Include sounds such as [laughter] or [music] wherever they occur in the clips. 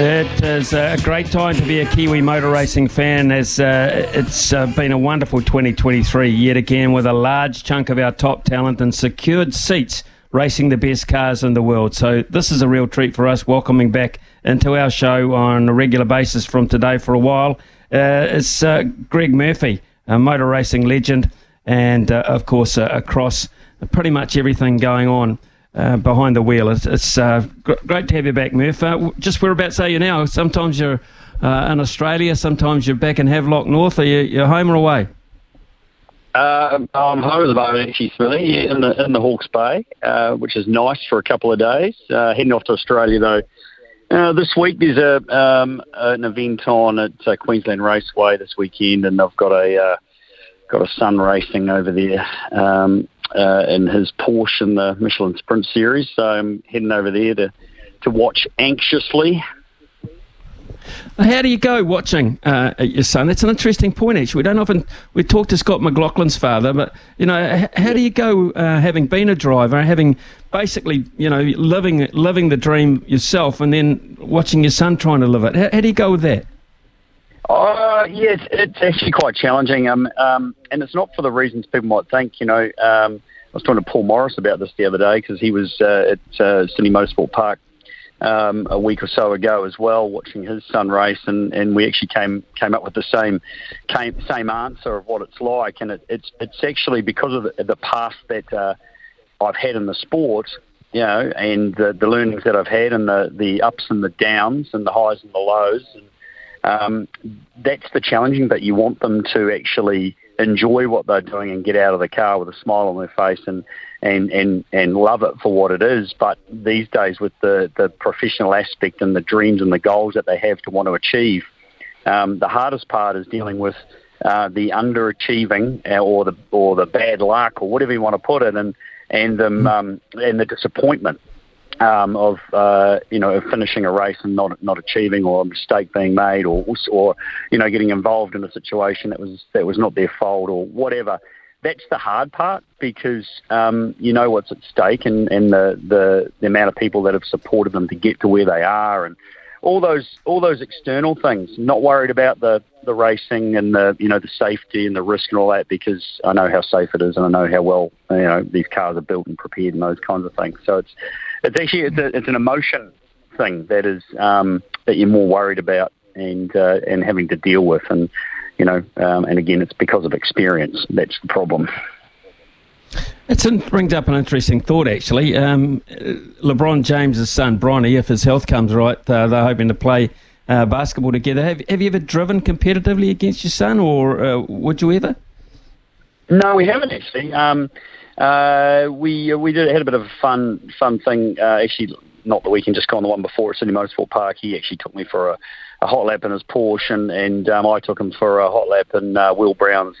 It is a great time to be a Kiwi motor racing fan as uh, it's uh, been a wonderful 2023 yet again with a large chunk of our top talent and secured seats racing the best cars in the world. So this is a real treat for us welcoming back into our show on a regular basis from today for a while. Uh, it's uh, Greg Murphy, a motor racing legend and uh, of course uh, across pretty much everything going on uh, behind the wheel. It's, it's uh, gr- great to have you back, Murph. Uh, just whereabouts are you now? Sometimes you're uh, in Australia, sometimes you're back in Havelock North. Are you home or away? Uh, I'm home at the moment, actually, in the in the Hawke's Bay, which is nice for a couple of days. Heading off to Australia though. Uh, this week there's a um, an event on at uh, Queensland Raceway this weekend, and I've got a uh, got a son racing over there um, uh, in his Porsche in the Michelin Sprint Series. So I'm heading over there to to watch anxiously. How do you go watching uh, your son? That's an interesting point. Actually, we don't often we talked to Scott McLaughlin's father, but you know, how do you go uh, having been a driver, having basically you know living living the dream yourself, and then watching your son trying to live it? How, how do you go with that? Uh, it's, it's actually quite challenging, um, um, and it's not for the reasons people might think. You know, um, I was talking to Paul Morris about this the other day because he was uh, at uh, Sydney Motorsport Park um, a week or so ago as well, watching his son race, and, and we actually came came up with the same came, same answer of what it's like, and it, it's it's actually because of the, the past that uh, I've had in the sport, you know, and the, the learnings that I've had, and the the ups and the downs, and the highs and the lows, and um, that's the challenging bit. You want them to actually enjoy what they're doing and get out of the car with a smile on their face and and and and love it for what it is. But these days, with the the professional aspect and the dreams and the goals that they have to want to achieve, um, the hardest part is dealing with uh, the underachieving uh, or the or the bad luck or whatever you want to put it, and and um, um and the disappointment um, of uh, you know finishing a race and not not achieving or a mistake being made or or you know getting involved in a situation that was that was not their fault or whatever. That's the hard part because um, you know what's at stake and, and the, the the amount of people that have supported them to get to where they are and all those all those external things. Not worried about the the racing and the you know the safety and the risk and all that because I know how safe it is and I know how well you know these cars are built and prepared and those kinds of things. So it's it's actually it's, a, it's an emotion thing that is um, that you're more worried about and uh, and having to deal with and you know um, and again it's because of experience that's the problem. It brings up an interesting thought, actually. Um, LeBron James's son, Bronny, if his health comes right, uh, they're hoping to play uh, basketball together. Have, have you ever driven competitively against your son, or uh, would you ever? No, we haven't actually. Um, uh, we we did had a bit of a fun fun thing. Uh, actually, not the weekend, just gone the one before at Sydney Motorsport Park. He actually took me for a, a hot lap in his Porsche, and, and um, I took him for a hot lap in uh, Will Brown's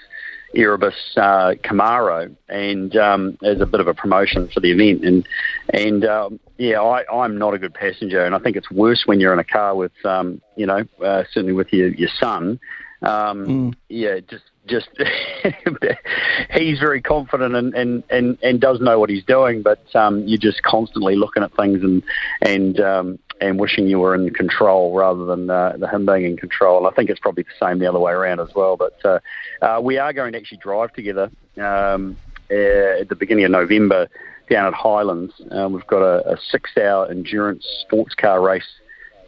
Erebus uh, Camaro, and um, as a bit of a promotion for the event. And and um, yeah, I, I'm not a good passenger, and I think it's worse when you're in a car with um, you know uh, certainly with your your son. Um, Mm. Yeah, just just [laughs] he's very confident and, and, and, and does know what he's doing, but um, you're just constantly looking at things and and um, and wishing you were in control rather than uh, him being in control. I think it's probably the same the other way around as well. But uh, uh, we are going to actually drive together um, uh, at the beginning of November down at Highlands. Um, we've got a, a six-hour endurance sports car race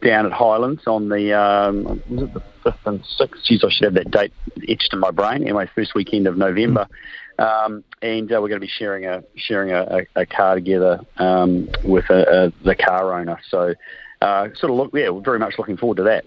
down at Highlands on the um, was it the fifth and sixth? Geez, I should have that date etched in my brain. Anyway, first weekend of November. Um, and uh, we're going to be sharing a sharing a, a, a car together um, with a, the car owner. So, uh, sort of look, yeah, we're very much looking forward to that.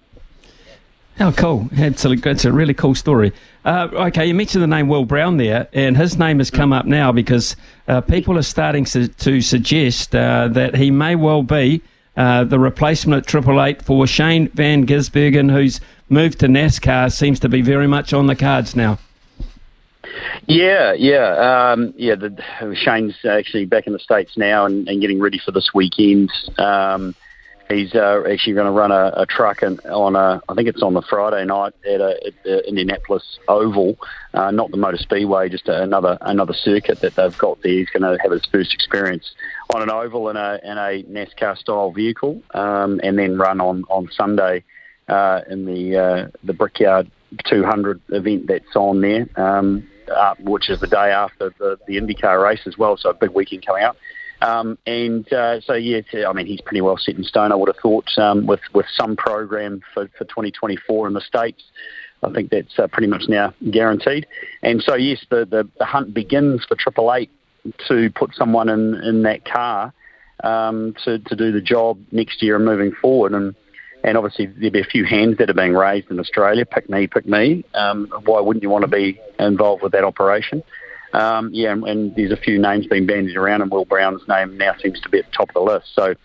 Oh, cool. Absolutely. It's a really cool story. Uh, okay, you mentioned the name Will Brown there, and his name has come up now because uh, people are starting to, to suggest uh, that he may well be uh, the replacement at Triple Eight for Shane Van Gisbergen, who's moved to NASCAR, seems to be very much on the cards now. Yeah, yeah, um, yeah. The, Shane's actually back in the states now and, and getting ready for this weekend. Um, he's uh, actually going to run a, a truck and on a, I think it's on the Friday night at, a, at the Indianapolis Oval, uh, not the Motor Speedway, just another another circuit that they've got there. He's going to have his first experience on an oval in a in a NASCAR style vehicle, um, and then run on on Sunday uh, in the uh, the Brickyard 200 event that's on there. Um, uh, which is the day after the, the IndyCar race as well, so a big weekend coming up. Um, and uh, so, yeah, I mean, he's pretty well set in stone, I would have thought, um, with, with some program for, for 2024 in the States. I think that's uh, pretty much now guaranteed. And so, yes, the, the, the hunt begins for Triple Eight to put someone in, in that car um, to, to do the job next year and moving forward. And and obviously there'll be a few hands that are being raised in Australia. Pick me, pick me. Um, why wouldn't you want to be involved with that operation? Um, yeah, and, and, there's a few names being bandied around, and Will Brown's name now seems to be at the top of the list. So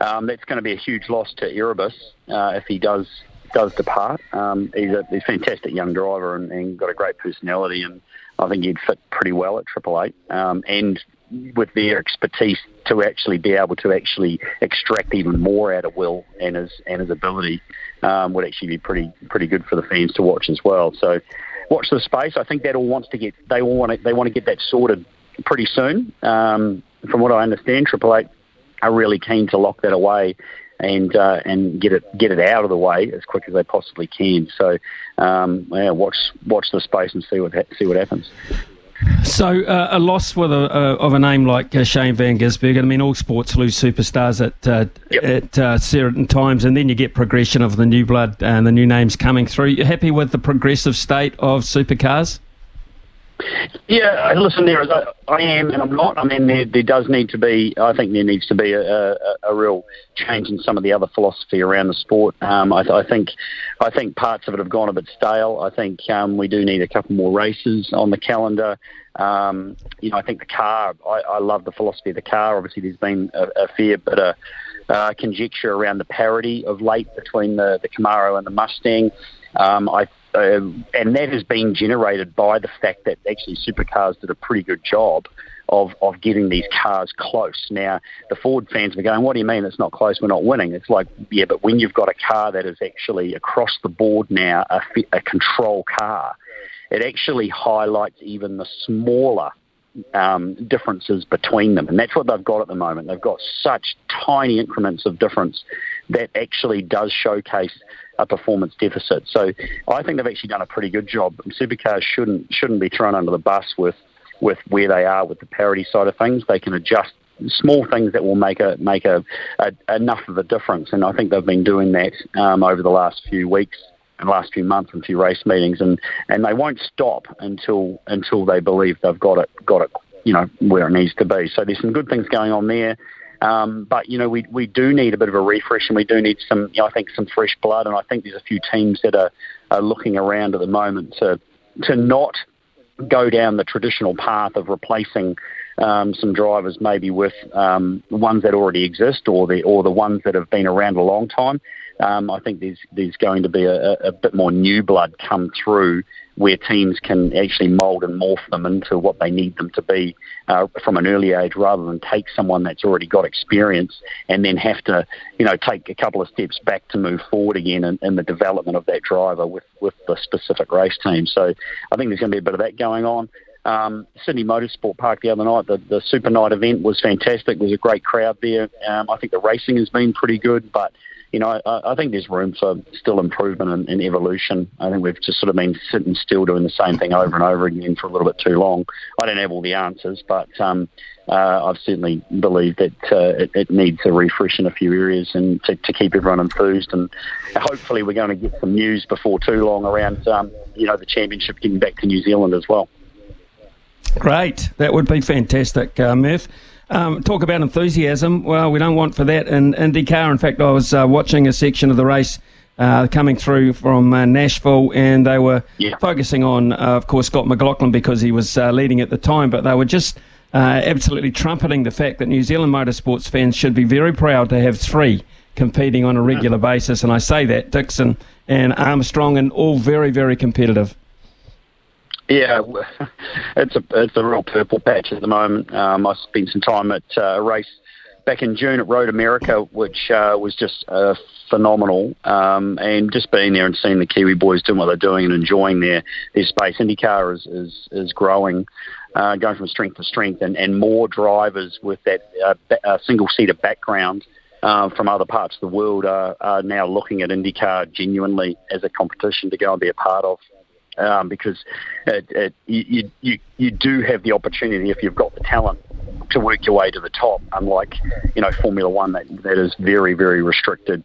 um, that's going to be a huge loss to Erebus uh, if he does does depart. Um, he's, a, he's a fantastic young driver and, and, got a great personality, and I think he'd fit pretty well at Triple Eight. Um, and with their expertise to actually be able to actually extract even more out of Will and his and his ability um, would actually be pretty pretty good for the fans to watch as well. So watch the space. I think that all wants to get they all want to they want to get that sorted pretty soon. Um, from what I understand, Triple Eight are really keen to lock that away and uh, and get it get it out of the way as quick as they possibly can. So um, yeah, watch watch the space and see what ha- see what happens. So uh, a loss with a, uh, of a name like uh, Shane Van Gisbergen. I mean, all sports lose superstars at uh, yep. at uh, certain times, and then you get progression of the new blood and the new names coming through. You happy with the progressive state of supercars? Yeah, listen, there is. I am, and I'm not. I mean, there, there does need to be. I think there needs to be a, a, a real change in some of the other philosophy around the sport. Um, I, I think, I think parts of it have gone a bit stale. I think um, we do need a couple more races on the calendar. Um, you know, I think the car. I, I love the philosophy of the car. Obviously, there's been a, a fair bit of uh, conjecture around the parity of late between the the Camaro and the Mustang. Um, I um, and that has been generated by the fact that actually supercars did a pretty good job of, of getting these cars close. Now, the Ford fans are going, what do you mean it's not close, we're not winning? It's like, yeah, but when you've got a car that is actually across the board now a, a control car, it actually highlights even the smaller um, differences between them. And that's what they've got at the moment. They've got such tiny increments of difference that actually does showcase a performance deficit. So I think they've actually done a pretty good job. Supercars shouldn't shouldn't be thrown under the bus with with where they are with the parity side of things. They can adjust small things that will make a make a, a enough of a difference, and I think they've been doing that um, over the last few weeks and last few months and few race meetings, and and they won't stop until until they believe they've got it got it you know where it needs to be. So there's some good things going on there. Um, but you know, we we do need a bit of a refresh, and we do need some, you know, I think, some fresh blood. And I think there's a few teams that are, are looking around at the moment to to not go down the traditional path of replacing um, some drivers, maybe with um, ones that already exist, or the or the ones that have been around a long time. Um, I think there's there's going to be a, a bit more new blood come through where teams can actually mould and morph them into what they need them to be uh, from an early age, rather than take someone that's already got experience and then have to, you know, take a couple of steps back to move forward again in, in the development of that driver with with the specific race team. So I think there's going to be a bit of that going on. Um, Sydney Motorsport Park the other night, the, the Super Night event was fantastic. There was a great crowd there. Um, I think the racing has been pretty good, but you know, I, I think there's room for still improvement and, and, evolution. I think we've just sort of been sitting still doing the same thing over and over again for a little bit too long. I don't have all the answers, but um, uh, I've certainly believed that uh, it, it, needs a refresh in a few areas and to, to, keep everyone enthused. And hopefully, we're going to get some news before too long around, um, you know, the championship getting back to New Zealand as well. Great. That would be fantastic, uh, Murph. Um, talk about enthusiasm. Well, we don't want for that in IndyCar. In fact, I was uh, watching a section of the race uh, coming through from uh, Nashville, and they were Yeah. focusing on, uh, of course, Scott McLaughlin because he was uh, leading at the time, but they were just uh, absolutely trumpeting the fact that New Zealand motorsports fans should be very proud to have three competing on a regular basis. And I say that Dixon and Armstrong, and all very, very competitive. Yeah, [laughs] it's a it's a real purple patch at the moment. Um, I spent some time at uh, a race back in June at Road America, which uh, was just uh, phenomenal. Um, and just being there and seeing the Kiwi boys doing what they're doing and enjoying their, their space. IndyCar is is, is growing, uh, going from strength to strength, and, and more drivers with that uh, uh, single seater background. Uh, from other parts of the world are, are now looking at IndyCar genuinely as a competition to go and be a part of um, because it, it, you, you you do have the opportunity if you've got the talent to work your way to the top. Unlike you know Formula One, that that is very very restricted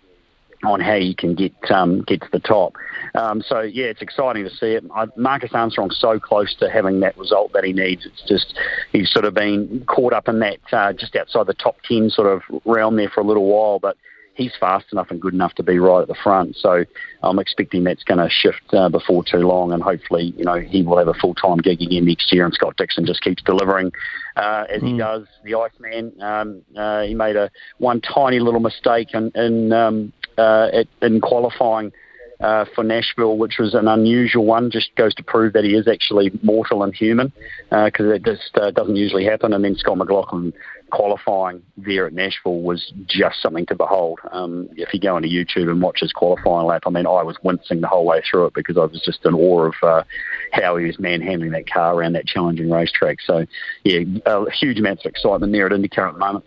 on how you can get um, get to the top. Um, so yeah, it's exciting to see it. I, Marcus Armstrong's so close to having that result that he needs. It's just he's sort of been caught up in that uh, just outside the top ten sort of realm there for a little while, but he's fast enough and good enough to be right at the front. So I'm expecting that's going to shift uh, before too long, and hopefully, you know, he will have a full time gig again next year, and Scott Dixon just keeps delivering uh, as he does. The Iceman, um, uh, he made a one tiny little mistake in in, um, uh, at, in qualifying. Uh, for Nashville, which was an unusual one, just goes to prove that he is actually mortal and human, because it just uh, doesn't usually happen. And then Scott McLaughlin qualifying there at Nashville was just something to behold. Um, if you go into YouTube and watch his qualifying lap, I mean, I was wincing the whole way through it because I was just in awe of uh, how he was manhandling that car around that challenging racetrack. So, yeah, a huge amounts of excitement there at IndyCar at the moment.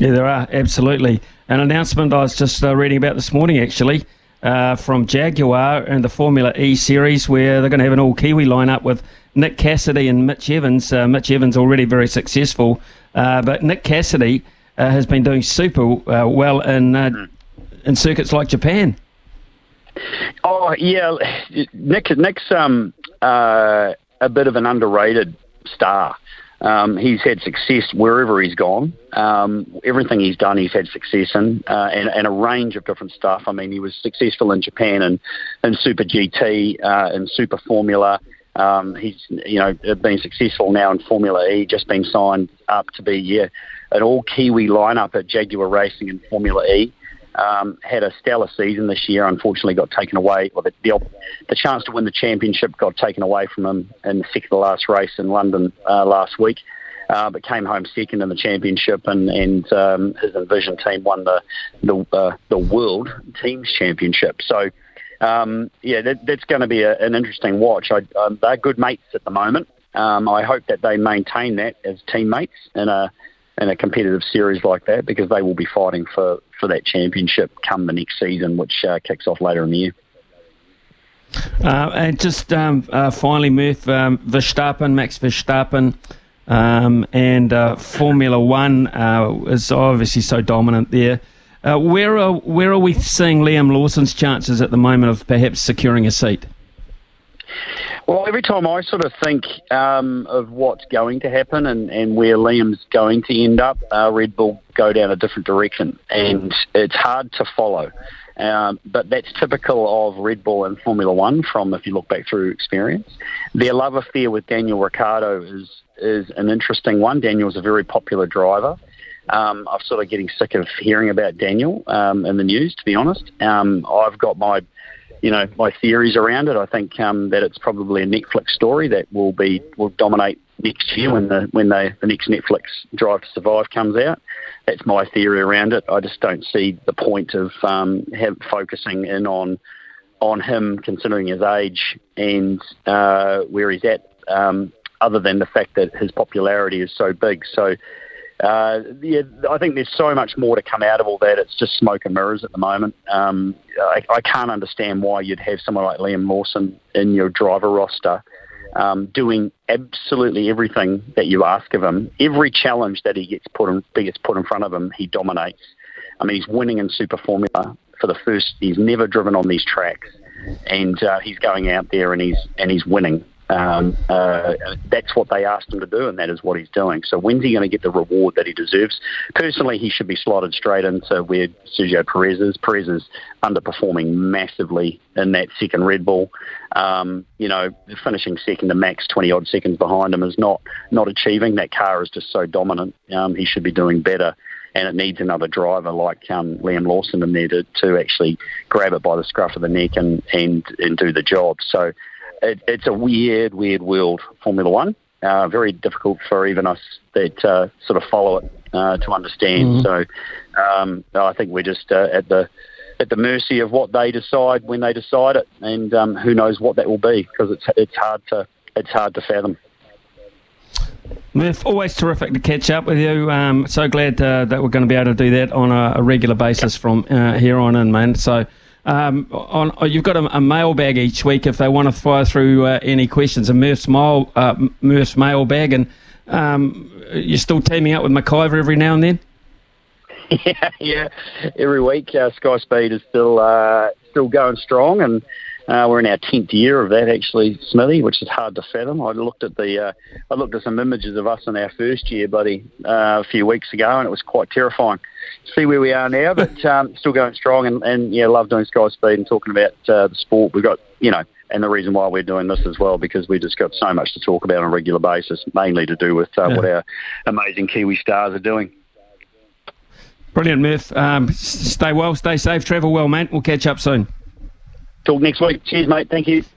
Yeah, there are absolutely an announcement I was just uh, reading about this morning, actually, uh, from Jaguar and the Formula E series, where they're going to have an all Kiwi lineup with Nick Cassidy and Mitch Evans. Uh, Mitch Evans already very successful, uh, but Nick Cassidy uh, has been doing super uh, well in uh, in circuits like Japan. Oh yeah, Nick. Nick's um, uh, a bit of an underrated star. Um, he's had success wherever he's gone. Um, everything he's done, he's had success in, uh, and, and a range of different stuff. I mean, he was successful in Japan and in Super GT uh, and Super Formula. Um, he's you know been successful now in Formula E. Just been signed up to be yeah, an all Kiwi lineup at Jaguar Racing in Formula E. Um, had a stellar season this year. Unfortunately, got taken away. Well, the, the, the chance to win the championship got taken away from him in the second to last race in London uh, last week. Uh, but came home second in the championship, and and um, his Envision team won the the uh, the World Teams Championship. So. Um, yeah, that, that's going to be a, an interesting watch. I, um, they're good mates at the moment. Um, I hope that they maintain that as teammates in a in a competitive series like that because they will be fighting for, for that championship come the next season, which uh, kicks off later in the year. Uh, and just um, uh, finally, Murph, um, Verstappen, Max Verstappen, um, and uh, Formula One uh, is obviously so dominant there. Uh, where are where are we seeing Liam Lawson's chances at the moment of perhaps securing a seat? Well, every time I sort of think um, of what's going to happen and, and where Liam's going to end up, uh, Red Bull go down a different direction, and it's hard to follow. Um, but that's typical of Red Bull and Formula One from if you look back through experience. Their love affair with Daniel Ricciardo is is an interesting one. Daniel's a very popular driver. Um, I'm sort of getting sick of hearing about Daniel um, in the news, to be honest. Um, I've got my you know my theories around it. I think um, that it's probably a Netflix story that will be will dominate next year when the when they, the next Netflix Drive to Survive comes out. That's my theory around it. I just don't see the point of um, have, focusing in on on him considering his age and uh, where he's at. Um, other than the fact that his popularity is so big, so. Uh, yeah, I think there's so much more to come out of all that. It's just smoke and mirrors at the moment. Um, I, I can't understand why you'd have someone like Liam Lawson in your driver roster um, doing absolutely everything that you ask of him. Every challenge that he gets put in, gets put in front of him, he dominates. I mean, he's winning in Super Formula for the first. He's never driven on these tracks, and uh, he's going out there and he's and he's winning. Um, uh, that's what they asked him to do, and that is what he's doing. So when's he going to get the reward that he deserves? Personally, he should be slotted straight into where Sergio Perez is. Perez is underperforming massively in that second Red Bull. Um, you know, finishing second to Max 20 odd seconds behind him is not not achieving. That car is just so dominant. Um, he should be doing better and it needs another driver like um, Liam Lawson in there to, to actually grab it by the scruff of the neck and, and, and do the job. So it, it's a weird, weird world, Formula One. Uh, very difficult for even us that uh, sort of follow it uh, to understand. Mm-hmm. So um, I think we're just uh, at the at the mercy of what they decide when they decide it, and um, who knows what that will be because it's it's hard to it's hard to fathom. Murph, always terrific to catch up with you. Um, so glad uh, that we're going to be able to do that on a, a regular basis from uh, here on in, man. So um, on, oh, you've got a, a, mailbag each week if they want to fire through uh, any questions. A Murph's, mail, uh, Murph's mailbag, and um, you're still teaming up with McIver every now and then. [laughs] Yeah, yeah. Every week, uh, Sky Speed is still uh, still going strong, and uh, we're in our tenth year of that actually, Smithy, which is hard to fathom. I looked at the uh, I looked at some images of us in our first year, buddy, uh, a few weeks ago, and it was quite terrifying. To see where we are now, [laughs] but um, still going strong, and, and yeah, love doing Sky Speed and talking about uh, the sport. We've got you know, and the reason why we're doing this as well because we just got so much to talk about on a regular basis, mainly to do with uh, yeah. what our amazing Kiwi stars are doing. Brilliant, Murph. Um, stay well, stay safe, travel well, mate. We'll catch up soon. Talk next week. Cheers, mate. Thank you.